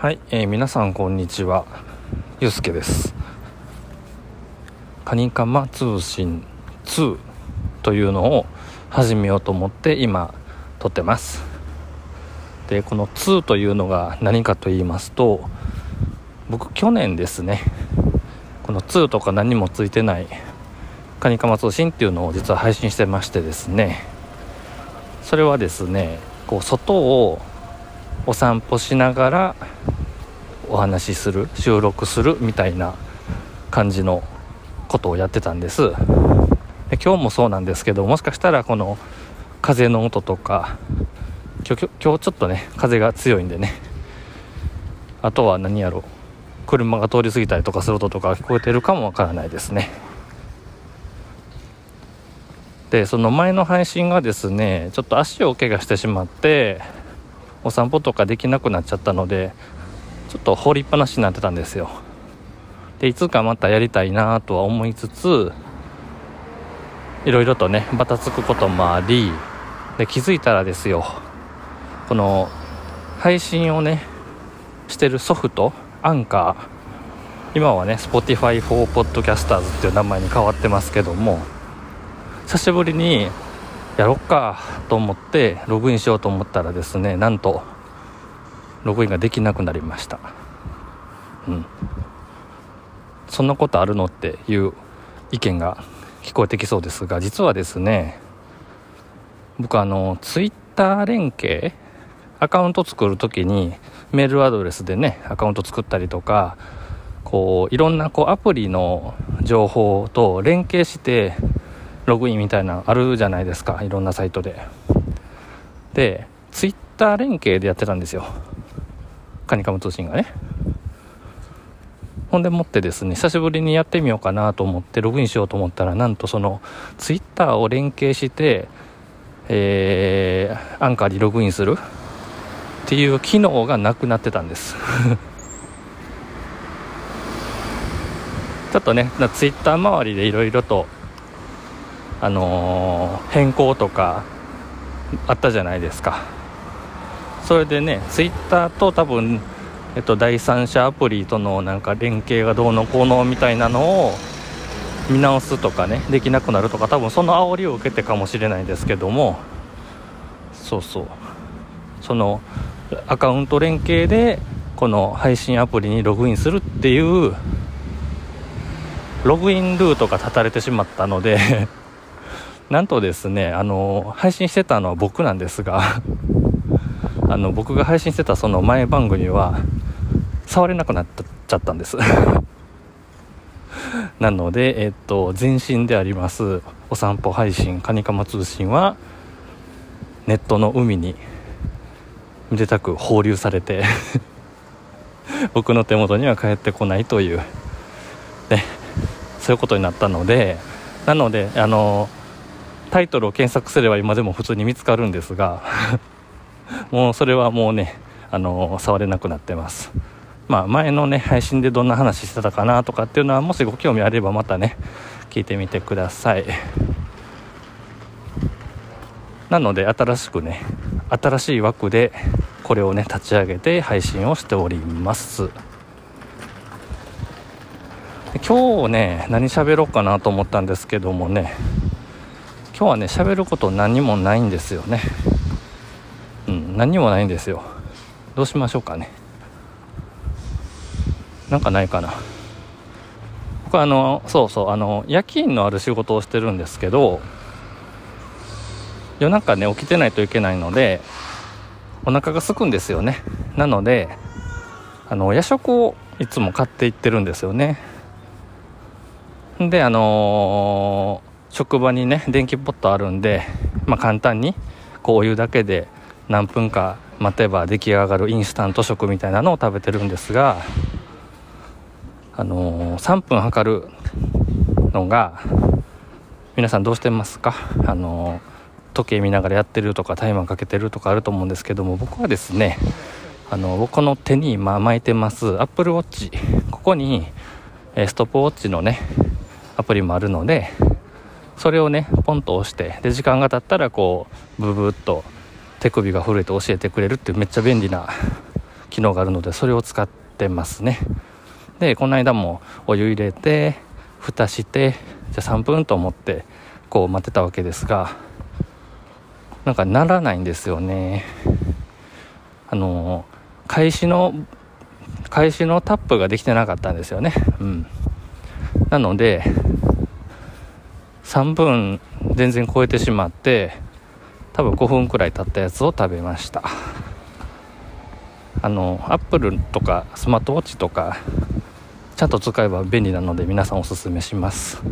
はい、えー皆さんこんにちは。ゆうすけです。カニカマ通信2というのを始めようと思って今撮ってます。でこの2というのが何かと言いますと僕去年ですねこの2とか何もついてないカニカマ通信っていうのを実は配信してましてですねそれはですねこう外をお散歩しながらお話しする収録するみたいな感じのことをやってたんです。で今日もそうなんですけどもしかしたらこの風の音とか今日今日ちょっとね風が強いんでね。あとは何やろう。車が通り過ぎたりとかする音とか聞こえてるかもわからないですね。でその前の配信がですねちょっと足を怪我してしまってお散歩とかできなくなっちゃったのでちょっと放りっぱなしになってたんですよ。でいつかまたやりたいなとは思いつついろいろとねバタつくこともありで気づいたらですよこの配信をねしてるソフトアンカー今はね Spotify for Podcasters っていう名前に変わってますけども久しぶりにやろっかと思ってログインしようと思ったらですねなんとログインができなくなりました。うん。そんなことあるのっていう意見が聞こえてきそうですが実はですね僕あのツイッター連携アカウント作る時にメールアドレスでねアカウント作ったりとかこういろんなこうアプリの情報と連携してログインみたいなのあるじゃないですか。いろんなサイトで。でツイッター連携でやってたんですよ。カニカム通信がね。ほんでもってですね久しぶりにやってみようかなと思ってログインしようと思ったらなんとそのツイッターを連携してえー、アンカーにログインする。っていう機能がなくなってたんです。ちょっとねツイッター周りでいろいろとあのー変更とかあったじゃないですか。それでねツイッターと多分、えっと、第三者アプリとのなんか連携がどうのこうのみたいなのを見直すとかねできなくなるとか多分その煽りを受けてかもしれないですけどもそうそう。そのアカウント連携でこの配信アプリにログインするっていうログインルートが断たれてしまったのでなんとですねあの配信してたのは僕なんですが あの僕が配信してたその前番組は触れなくなっちゃったんです。なので、えっと、前身でありますお散歩配信カニカマ通信はネットの海にめでたく放流されて 僕の手元には帰ってこないという、ね、そういうことになったのでなのであのタイトルを検索すれば今でも普通に見つかるんですが もうそれはもうねあの触れなくなってます。まあ前のね配信でどんな話してたかなとかっていうのはもしご興味あればまたね聞いてみてください。なので新しくね新しい枠でこれをね立ち上げて配信をしております。今日ね何喋ろうかなと思ったんですけどもね今日はね喋ること何もないんですよね。うん何もないんですよ。どうしましょうかね。なんかないかな。僕あのそうそうあの夜勤のある仕事をしてるんですけど夜中ね起きてないといけないのでお腹が空くんですよね。なのであの夜食をいつも買っていってるんですよね。であのー職場にね電気ポットあるんで、まあ、簡単にこうお湯だけで何分か待てば出来上がるインスタント食みたいなのを食べてるんですがあのー3分測るのが皆さんどうしてますか？あのー時計見ながらやってるとかタイマーかけてるとかあると思うんですけども僕はですねあの僕の手に今巻いてます Apple Watch ここに、ストップウォッチのねアプリもあるのでそれをねポンと押してで時間が経ったらこうブブッと手首が震えて教えてくれるっていうめっちゃ便利な機能があるのでそれを使ってますね。でこの間もお湯入れて蓋してじゃあ3分と思ってこう待ってたわけですがなんかならないんですよね。あの開始の開始のタップができてなかったんですよね。うん。なので3分全然超えてしまって多分5分くらい経ったやつを食べました。あのアップルとかスマートウォッチとかちゃんと使えば便利なので皆さんおすすめします。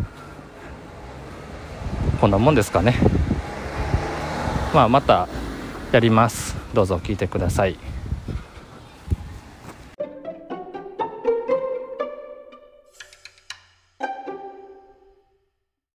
こんなもんですかね。まあまたやります。どうぞ聞いてください。